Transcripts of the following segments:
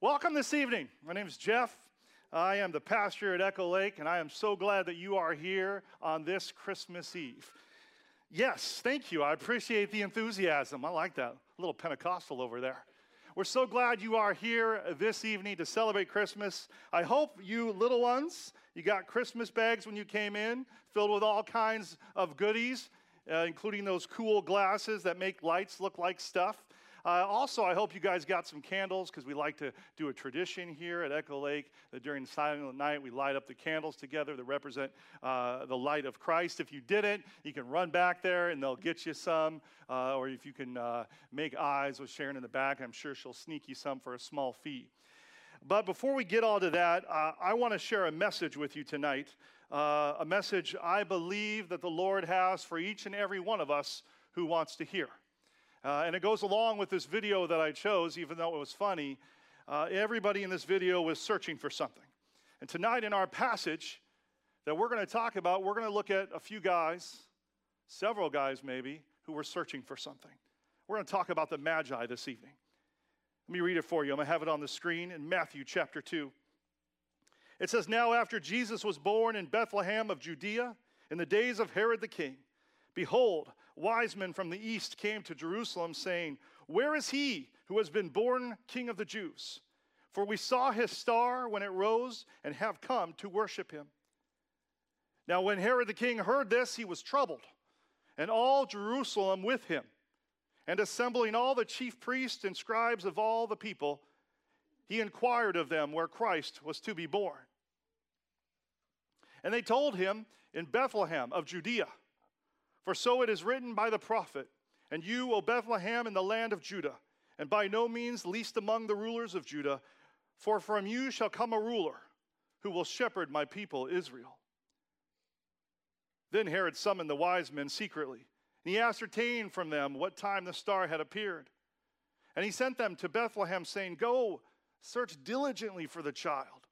Welcome this evening. My name is Jeff. I am the pastor at Echo Lake, and I am so glad that you are here on this Christmas Eve. Yes, thank you. I appreciate the enthusiasm. I like that. A little Pentecostal over there. We're so glad you are here this evening to celebrate Christmas. I hope you little ones, you got Christmas bags when you came in, filled with all kinds of goodies, uh, including those cool glasses that make lights look like stuff. Uh, also, I hope you guys got some candles because we like to do a tradition here at Echo Lake that during silent night we light up the candles together that represent uh, the light of Christ. If you didn't, you can run back there and they'll get you some. Uh, or if you can uh, make eyes with Sharon in the back, I'm sure she'll sneak you some for a small fee. But before we get all to that, uh, I want to share a message with you tonight. Uh, a message I believe that the Lord has for each and every one of us who wants to hear. Uh, and it goes along with this video that I chose, even though it was funny. Uh, everybody in this video was searching for something. And tonight, in our passage that we're going to talk about, we're going to look at a few guys, several guys maybe, who were searching for something. We're going to talk about the Magi this evening. Let me read it for you. I'm going to have it on the screen in Matthew chapter 2. It says, Now after Jesus was born in Bethlehem of Judea, in the days of Herod the king, behold, wise men from the east came to Jerusalem, saying, Where is he who has been born king of the Jews? For we saw his star when it rose and have come to worship him. Now, when Herod the king heard this, he was troubled, and all Jerusalem with him. And assembling all the chief priests and scribes of all the people, he inquired of them where Christ was to be born. And they told him in Bethlehem of Judea. For so it is written by the prophet, And you, O Bethlehem, in the land of Judah, and by no means least among the rulers of Judah, for from you shall come a ruler who will shepherd my people Israel. Then Herod summoned the wise men secretly, and he ascertained from them what time the star had appeared. And he sent them to Bethlehem, saying, Go, search diligently for the child.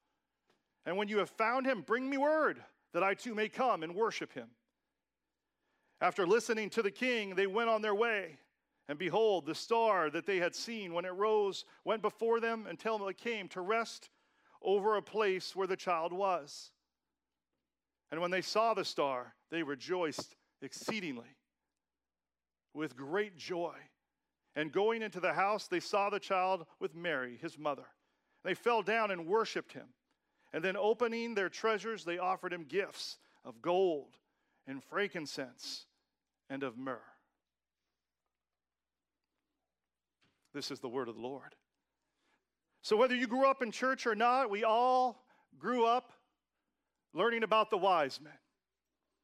And when you have found him, bring me word that I too may come and worship him. After listening to the king, they went on their way. And behold, the star that they had seen when it rose went before them until it came to rest over a place where the child was. And when they saw the star, they rejoiced exceedingly with great joy. And going into the house, they saw the child with Mary, his mother. They fell down and worshiped him. And then, opening their treasures, they offered him gifts of gold and frankincense and of myrrh. This is the word of the Lord. So, whether you grew up in church or not, we all grew up learning about the wise men.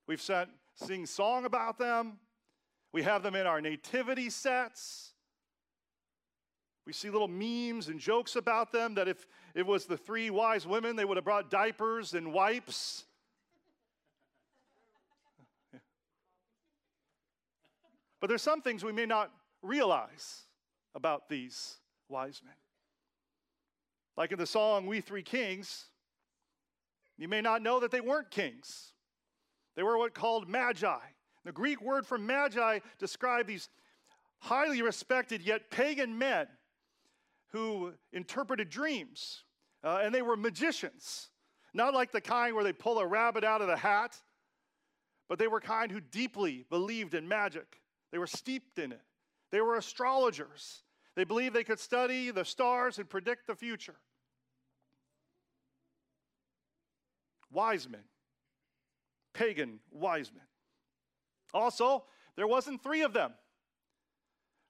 We've sent, sing song about them. We have them in our nativity sets. We see little memes and jokes about them that if it was the three wise women, they would have brought diapers and wipes. But there's some things we may not realize about these wise men. Like in the song We Three Kings, you may not know that they weren't kings. They were what called magi. The Greek word for magi described these highly respected yet pagan men who interpreted dreams. Uh, and they were magicians, not like the kind where they pull a rabbit out of the hat, but they were kind who deeply believed in magic. They were steeped in it. They were astrologers. They believed they could study the stars and predict the future. Wise men, pagan wise men. Also, there wasn't three of them.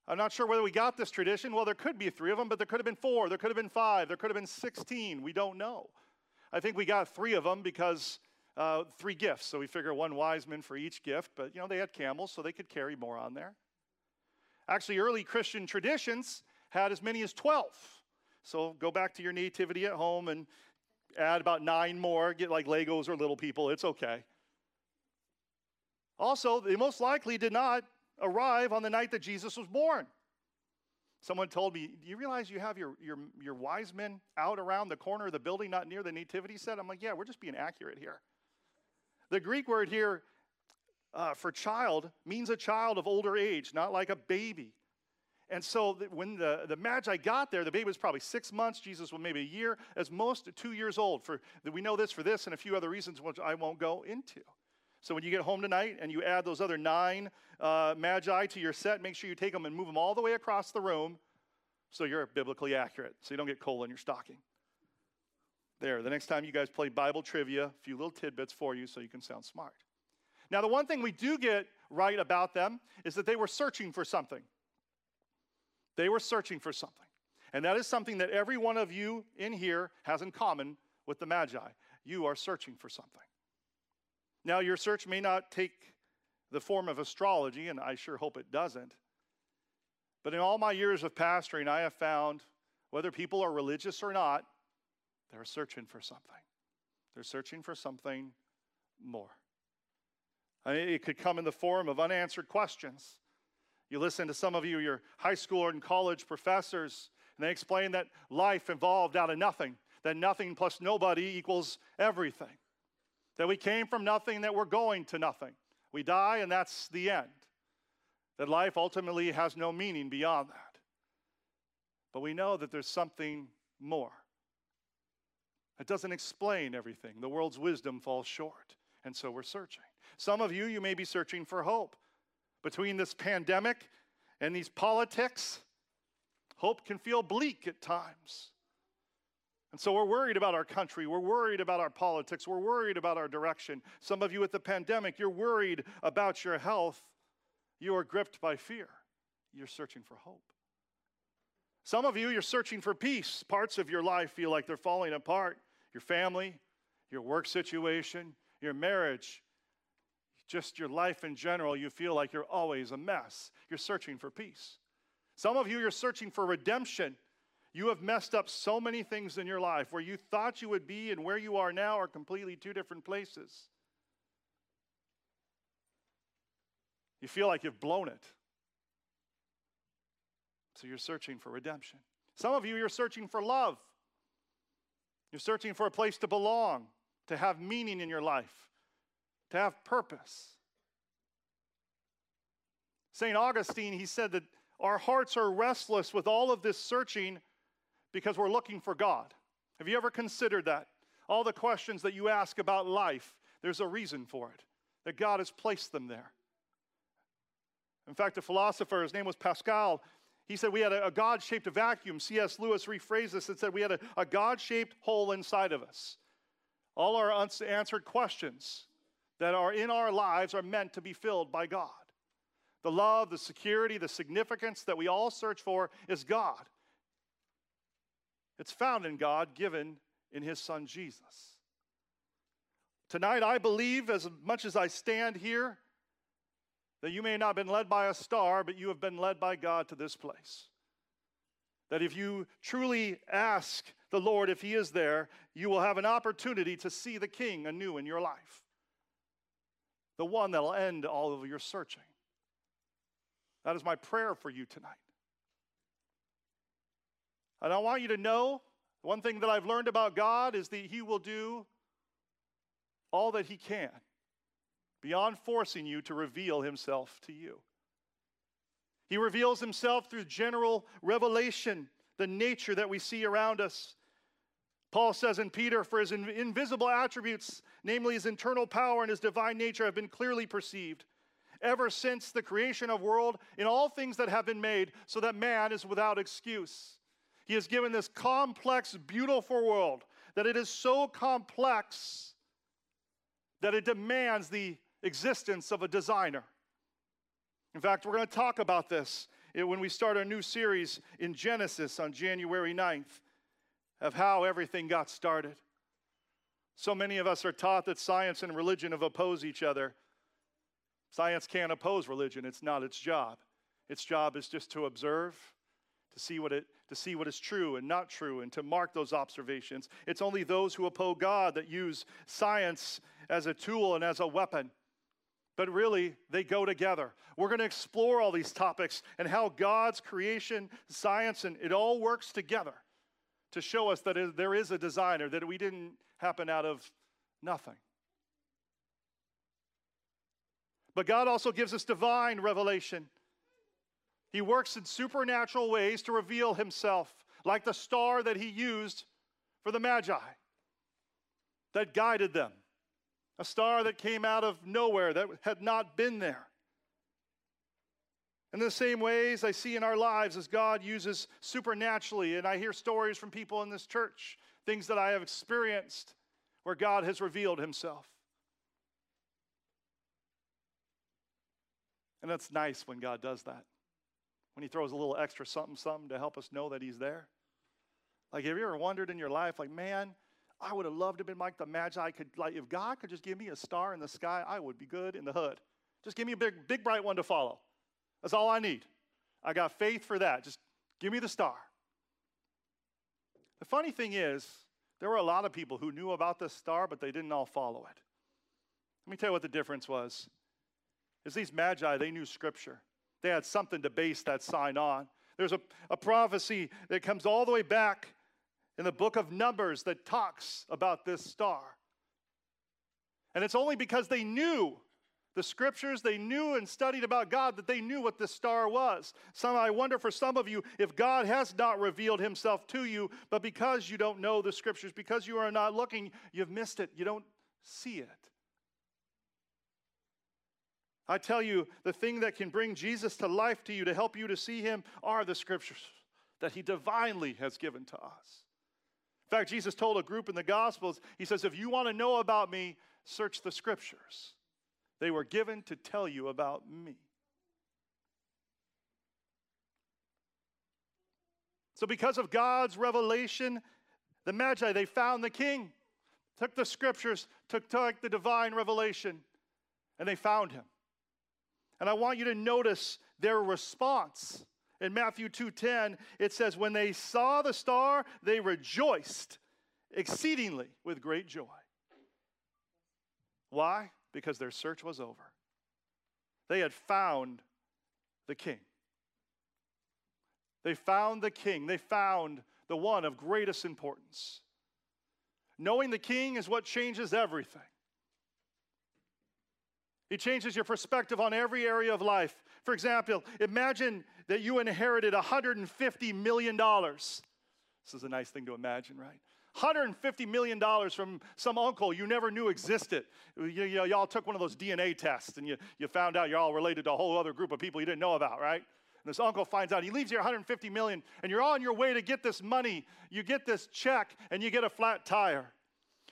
I'm not sure whether we got this tradition. Well, there could be three of them, but there could have been four, there could have been five, there could have been 16. We don't know. I think we got three of them because uh, three gifts. So we figure one wise man for each gift, but you know, they had camels, so they could carry more on there. Actually, early Christian traditions had as many as 12. So go back to your nativity at home and add about nine more, get like Legos or little people, it's okay. Also, they most likely did not arrive on the night that Jesus was born. Someone told me, Do you realize you have your, your, your wise men out around the corner of the building, not near the nativity set? I'm like, Yeah, we're just being accurate here. The Greek word here uh, for child means a child of older age, not like a baby. And so when the, the Magi got there, the baby was probably six months. Jesus was maybe a year, as most two years old. For we know this for this and a few other reasons which I won't go into. So when you get home tonight and you add those other nine uh, Magi to your set, make sure you take them and move them all the way across the room so you're biblically accurate, so you don't get coal in your stocking. There, the next time you guys play Bible trivia, a few little tidbits for you so you can sound smart. Now, the one thing we do get right about them is that they were searching for something. They were searching for something. And that is something that every one of you in here has in common with the Magi. You are searching for something. Now, your search may not take the form of astrology, and I sure hope it doesn't. But in all my years of pastoring, I have found whether people are religious or not, they're searching for something. They're searching for something more. It could come in the form of unanswered questions. You listen to some of you, your high school and college professors, and they explain that life evolved out of nothing, that nothing plus nobody equals everything, that we came from nothing, that we're going to nothing. We die, and that's the end. That life ultimately has no meaning beyond that. But we know that there's something more. It doesn't explain everything. The world's wisdom falls short, and so we're searching. Some of you, you may be searching for hope. Between this pandemic and these politics, hope can feel bleak at times. And so we're worried about our country. We're worried about our politics. We're worried about our direction. Some of you with the pandemic, you're worried about your health. You are gripped by fear. You're searching for hope. Some of you, you're searching for peace. Parts of your life feel like they're falling apart. Your family, your work situation, your marriage, just your life in general, you feel like you're always a mess. You're searching for peace. Some of you, you're searching for redemption. You have messed up so many things in your life where you thought you would be and where you are now are completely two different places. You feel like you've blown it. So you're searching for redemption. Some of you, you're searching for love. You're searching for a place to belong, to have meaning in your life to have purpose. St. Augustine, he said that our hearts are restless with all of this searching because we're looking for God. Have you ever considered that? All the questions that you ask about life, there's a reason for it, that God has placed them there. In fact, a philosopher, his name was Pascal, he said we had a, a God shaped vacuum. C.S. Lewis rephrased this and said we had a, a God shaped hole inside of us. All our unanswered questions that are in our lives are meant to be filled by God. The love, the security, the significance that we all search for is God. It's found in God, given in His Son Jesus. Tonight, I believe, as much as I stand here, that you may not have been led by a star, but you have been led by God to this place. That if you truly ask the Lord if He is there, you will have an opportunity to see the King anew in your life the one that'll end all of your searching. That is my prayer for you tonight. And I want you to know one thing that I've learned about God is that He will do all that He can beyond forcing you to reveal Himself to you. He reveals Himself through general revelation, the nature that we see around us. Paul says in Peter, for his invisible attributes, namely his internal power and his divine nature, have been clearly perceived ever since the creation of world in all things that have been made, so that man is without excuse. He has given this complex, beautiful world that it is so complex that it demands the existence of a designer. In fact, we're going to talk about this eh, when we start our new series in Genesis on January 9th of how everything got started. So many of us are taught that science and religion have opposed each other. Science can't oppose religion, it's not its job. Its job is just to observe, to see what it to see what is true and not true and to mark those observations. It's only those who oppose God that use science as a tool and as a weapon. But really, they go together. We're going to explore all these topics and how God's creation, science, and it all works together to show us that there is a designer, that we didn't happen out of nothing. But God also gives us divine revelation. He works in supernatural ways to reveal himself, like the star that he used for the Magi that guided them, a star that came out of nowhere that had not been there. In the same ways I see in our lives as God uses supernaturally, and I hear stories from people in this church, things that I have experienced where God has revealed himself. And that's nice when God does that. When he throws a little extra something, something to help us know that he's there. Like, have you ever wondered in your life, like, man, I would have loved to have been like the Magi. Could, like, if God could just give me a star in the sky, I would be good in the hood. Just give me a big, big, bright one to follow. That's all I need. I got faith for that. Just give me the star. The funny thing is, there were a lot of people who knew about this star, but they didn't all follow it. Let me tell you what the difference was. Is these magi, they knew scripture. They had something to base that sign on. There's a, a prophecy that comes all the way back in the book of Numbers that talks about this star. And it's only because they knew the scriptures, they knew and studied about God that they knew what this star was. Some I wonder for some of you if God has not revealed himself to you, but because you don't know the scriptures, because you are not looking, you've missed it. You don't see it. I tell you, the thing that can bring Jesus to life to you, to help you to see him, are the scriptures that he divinely has given to us. In fact, Jesus told a group in the Gospels, He says, If you want to know about me, search the scriptures. They were given to tell you about me. So, because of God's revelation, the Magi, they found the king, took the scriptures, took, took the divine revelation, and they found him. And I want you to notice their response. In Matthew 2:10, it says, When they saw the star, they rejoiced exceedingly with great joy. Why? Because their search was over. They had found the king. They found the king. They found the one of greatest importance. Knowing the king is what changes everything. It changes your perspective on every area of life. For example, imagine that you inherited $150 million. This is a nice thing to imagine, right? $150 million from some uncle you never knew existed. You, you know, y'all took one of those DNA tests and you, you found out you're all related to a whole other group of people you didn't know about, right? And this uncle finds out he leaves you 150 million and you're on your way to get this money. You get this check and you get a flat tire.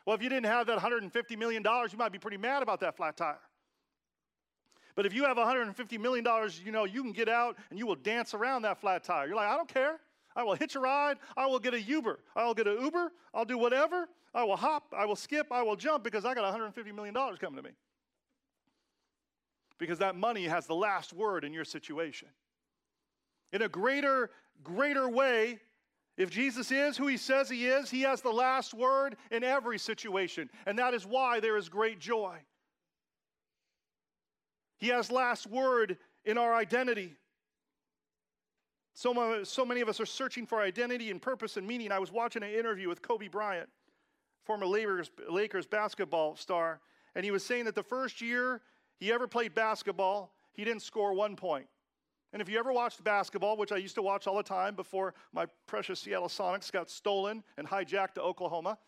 Well, if you didn't have that 150 million dollars, you might be pretty mad about that flat tire. But if you have $150 million, you know, you can get out and you will dance around that flat tire. You're like, I don't care. I will hitch a ride. I will get a Uber. I will get an Uber. I'll do whatever. I will hop. I will skip. I will jump because I got $150 million coming to me. Because that money has the last word in your situation. In a greater, greater way, if Jesus is who he says he is, he has the last word in every situation. And that is why there is great joy. He has last word in our identity. So, so many of us are searching for identity and purpose and meaning. I was watching an interview with Kobe Bryant, former Lakers, Lakers basketball star, and he was saying that the first year he ever played basketball, he didn't score one point. And if you ever watched basketball, which I used to watch all the time before my precious Seattle Sonics got stolen and hijacked to Oklahoma,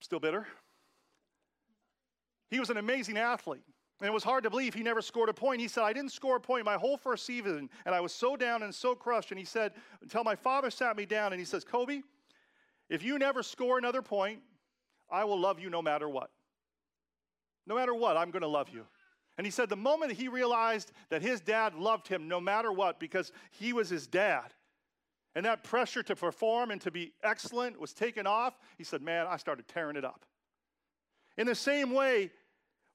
still bitter. He was an amazing athlete. And it was hard to believe he never scored a point. He said, I didn't score a point my whole first season, and I was so down and so crushed. And he said, until my father sat me down and he says, Kobe, if you never score another point, I will love you no matter what. No matter what, I'm going to love you. And he said, the moment he realized that his dad loved him no matter what because he was his dad, and that pressure to perform and to be excellent was taken off, he said, Man, I started tearing it up. In the same way,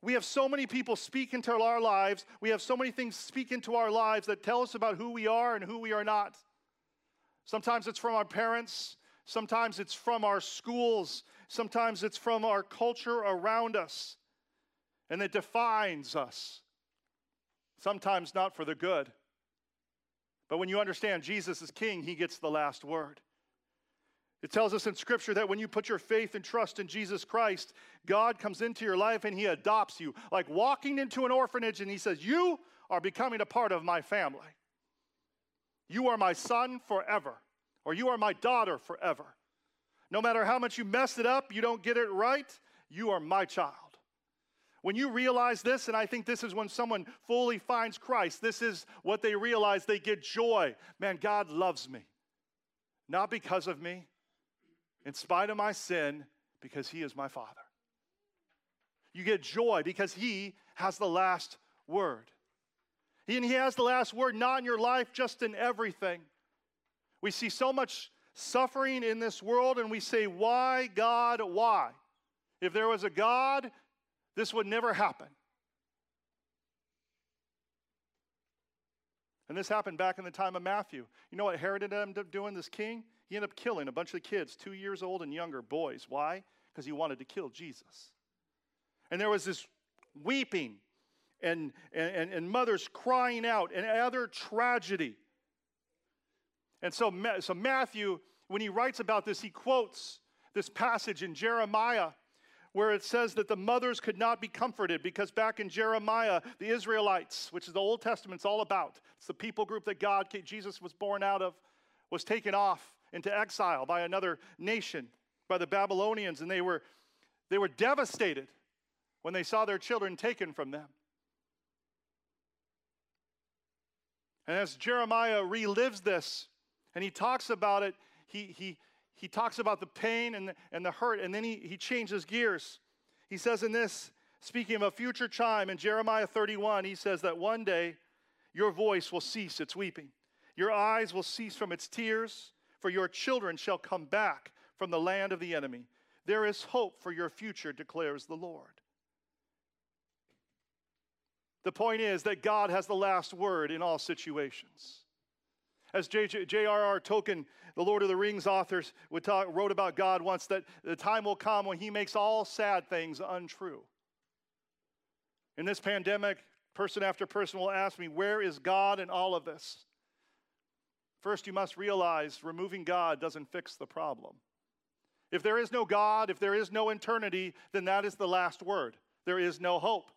we have so many people speak into our lives. We have so many things speak into our lives that tell us about who we are and who we are not. Sometimes it's from our parents, sometimes it's from our schools, sometimes it's from our culture around us, and it defines us. Sometimes not for the good. But when you understand Jesus is king, he gets the last word. It tells us in Scripture that when you put your faith and trust in Jesus Christ, God comes into your life and He adopts you, like walking into an orphanage and He says, You are becoming a part of my family. You are my son forever, or you are my daughter forever. No matter how much you mess it up, you don't get it right, you are my child. When you realize this, and I think this is when someone fully finds Christ, this is what they realize. They get joy. Man, God loves me. Not because of me, in spite of my sin, because He is my Father. You get joy because He has the last word. And He has the last word not in your life, just in everything. We see so much suffering in this world, and we say, Why, God, why? If there was a God, this would never happen. And this happened back in the time of Matthew. You know what Herod ended up doing, this king? He ended up killing a bunch of the kids, two years old and younger boys. Why? Because he wanted to kill Jesus. And there was this weeping and, and, and mothers crying out and other tragedy. And so, so Matthew, when he writes about this, he quotes this passage in Jeremiah where it says that the mothers could not be comforted because back in Jeremiah, the Israelites, which is the Old Testament's all about, it's the people group that God, Jesus was born out of, was taken off into exile by another nation, by the Babylonians, and they were, they were devastated when they saw their children taken from them. And as Jeremiah relives this and he talks about it, he, he, he talks about the pain and the, and the hurt, and then he, he changes gears. He says in this, speaking of a future time in Jeremiah 31, he says that one day your voice will cease its weeping, your eyes will cease from its tears, for your children shall come back from the land of the enemy. There is hope for your future, declares the Lord. The point is that God has the last word in all situations. As J.R.R. Tolkien, the Lord of the Rings authors, would talk, wrote about God once, that the time will come when he makes all sad things untrue. In this pandemic, person after person will ask me, Where is God in all of this? First, you must realize removing God doesn't fix the problem. If there is no God, if there is no eternity, then that is the last word. There is no hope.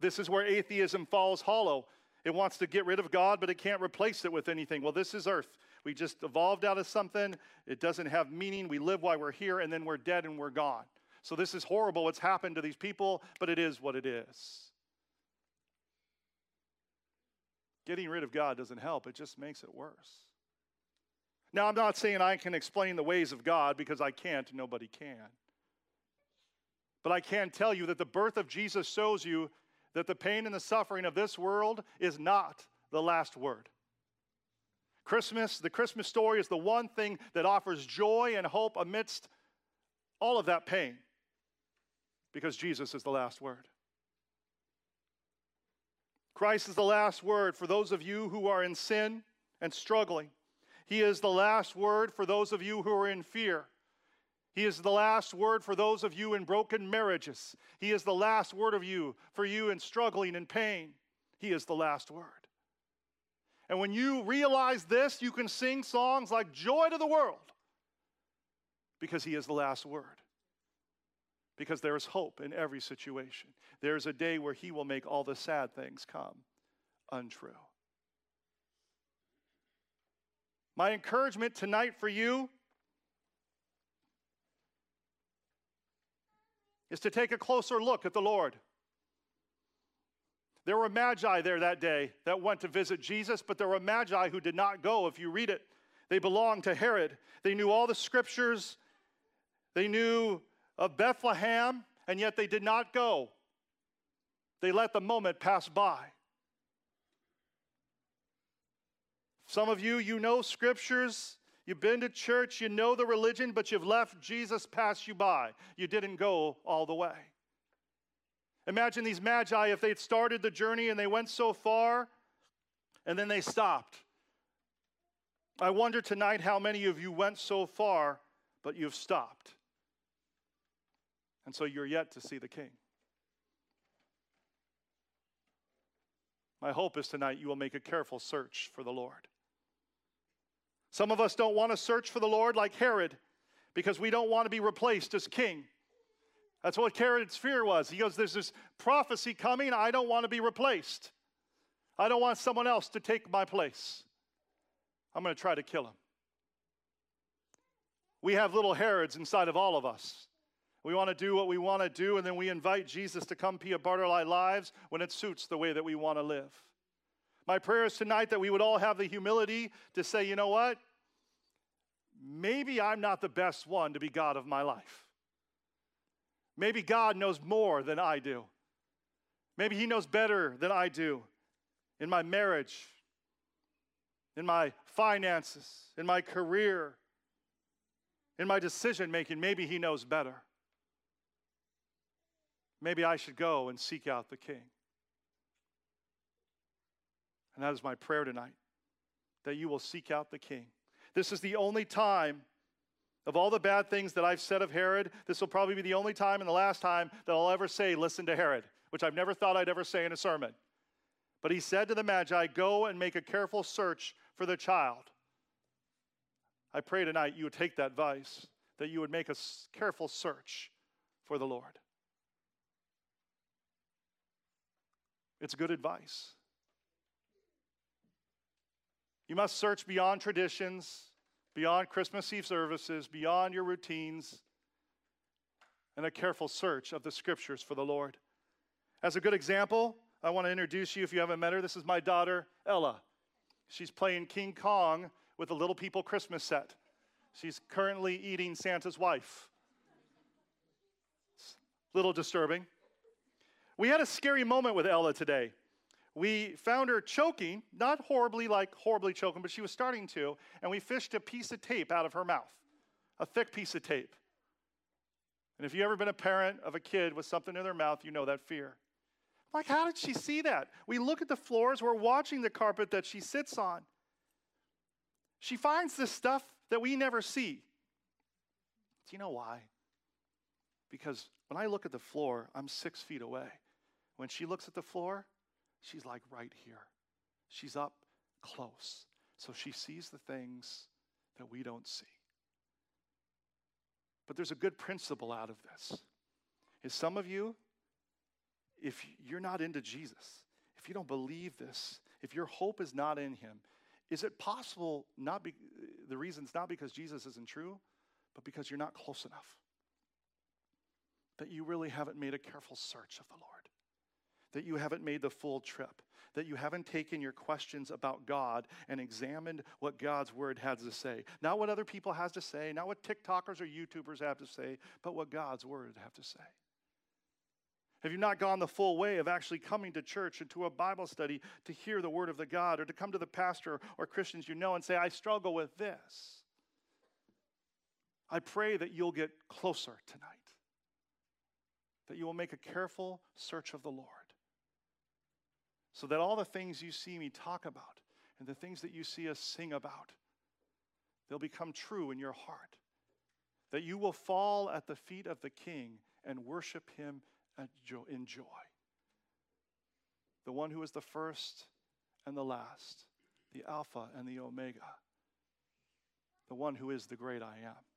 This is where atheism falls hollow. It wants to get rid of God, but it can't replace it with anything. Well, this is earth. We just evolved out of something. It doesn't have meaning. We live while we're here, and then we're dead and we're gone. So this is horrible what's happened to these people, but it is what it is. Getting rid of God doesn't help, it just makes it worse. Now, I'm not saying I can explain the ways of God because I can't, nobody can. But I can tell you that the birth of Jesus shows you that the pain and the suffering of this world is not the last word. Christmas, the Christmas story is the one thing that offers joy and hope amidst all of that pain because Jesus is the last word. Christ is the last word for those of you who are in sin and struggling. He is the last word for those of you who are in fear. He is the last word for those of you in broken marriages. He is the last word of you for you in struggling and pain. He is the last word. And when you realize this, you can sing songs like Joy to the World because He is the last word. Because there is hope in every situation. There is a day where He will make all the sad things come untrue. My encouragement tonight for you is to take a closer look at the Lord. There were magi there that day that went to visit Jesus, but there were magi who did not go. If you read it, they belonged to Herod. They knew all the scriptures, they knew of Bethlehem, and yet they did not go. They let the moment pass by. Some of you, you know scriptures, you've been to church, you know the religion, but you've left Jesus pass you by. You didn't go all the way. Imagine these magi if they'd started the journey and they went so far and then they stopped. I wonder tonight how many of you went so far, but you've stopped. And so you're yet to see the king. My hope is tonight you will make a careful search for the Lord. Some of us don't want to search for the Lord like Herod because we don't want to be replaced as king. That's what Herod's fear was. He goes, There's this prophecy coming. I don't want to be replaced. I don't want someone else to take my place. I'm going to try to kill him. We have little Herods inside of all of us. We want to do what we want to do, and then we invite Jesus to come be a part of our lives when it suits the way that we want to live. My prayer is tonight that we would all have the humility to say, you know what? Maybe I'm not the best one to be God of my life. Maybe God knows more than I do. Maybe He knows better than I do in my marriage, in my finances, in my career, in my decision making. Maybe He knows better. Maybe I should go and seek out the King. And that is my prayer tonight that you will seek out the King. This is the only time of all the bad things that I've said of Herod, this will probably be the only time and the last time that I'll ever say, listen to Herod, which I've never thought I'd ever say in a sermon. But he said to the Magi, Go and make a careful search for the child. I pray tonight you would take that advice, that you would make a careful search for the Lord. It's good advice. You must search beyond traditions, beyond Christmas Eve services, beyond your routines, and a careful search of the scriptures for the Lord. As a good example, I want to introduce you, if you haven't met her, this is my daughter, Ella. She's playing King Kong with the Little People Christmas set. She's currently eating Santa's wife. It's a little disturbing. We had a scary moment with Ella today. We found her choking, not horribly like horribly choking, but she was starting to, and we fished a piece of tape out of her mouth, a thick piece of tape. And if you've ever been a parent of a kid with something in their mouth, you know that fear. Like, how did she see that? We look at the floors, we're watching the carpet that she sits on. She finds this stuff that we never see. Do you know why? Because when I look at the floor, I'm six feet away. When she looks at the floor, she's like right here. She's up close. So she sees the things that we don't see. But there's a good principle out of this. Is some of you, if you're not into Jesus, if you don't believe this, if your hope is not in him, is it possible not be the reason's not because Jesus isn't true, but because you're not close enough? That you really haven't made a careful search of the Lord that you haven't made the full trip, that you haven't taken your questions about God and examined what God's word has to say. Not what other people has to say, not what TikTokers or YouTubers have to say, but what God's word have to say. Have you not gone the full way of actually coming to church and to a Bible study to hear the word of the God or to come to the pastor or Christians you know and say, I struggle with this? I pray that you'll get closer tonight, that you will make a careful search of the Lord so that all the things you see me talk about and the things that you see us sing about, they'll become true in your heart. That you will fall at the feet of the King and worship him in joy. The one who is the first and the last, the Alpha and the Omega, the one who is the great I am.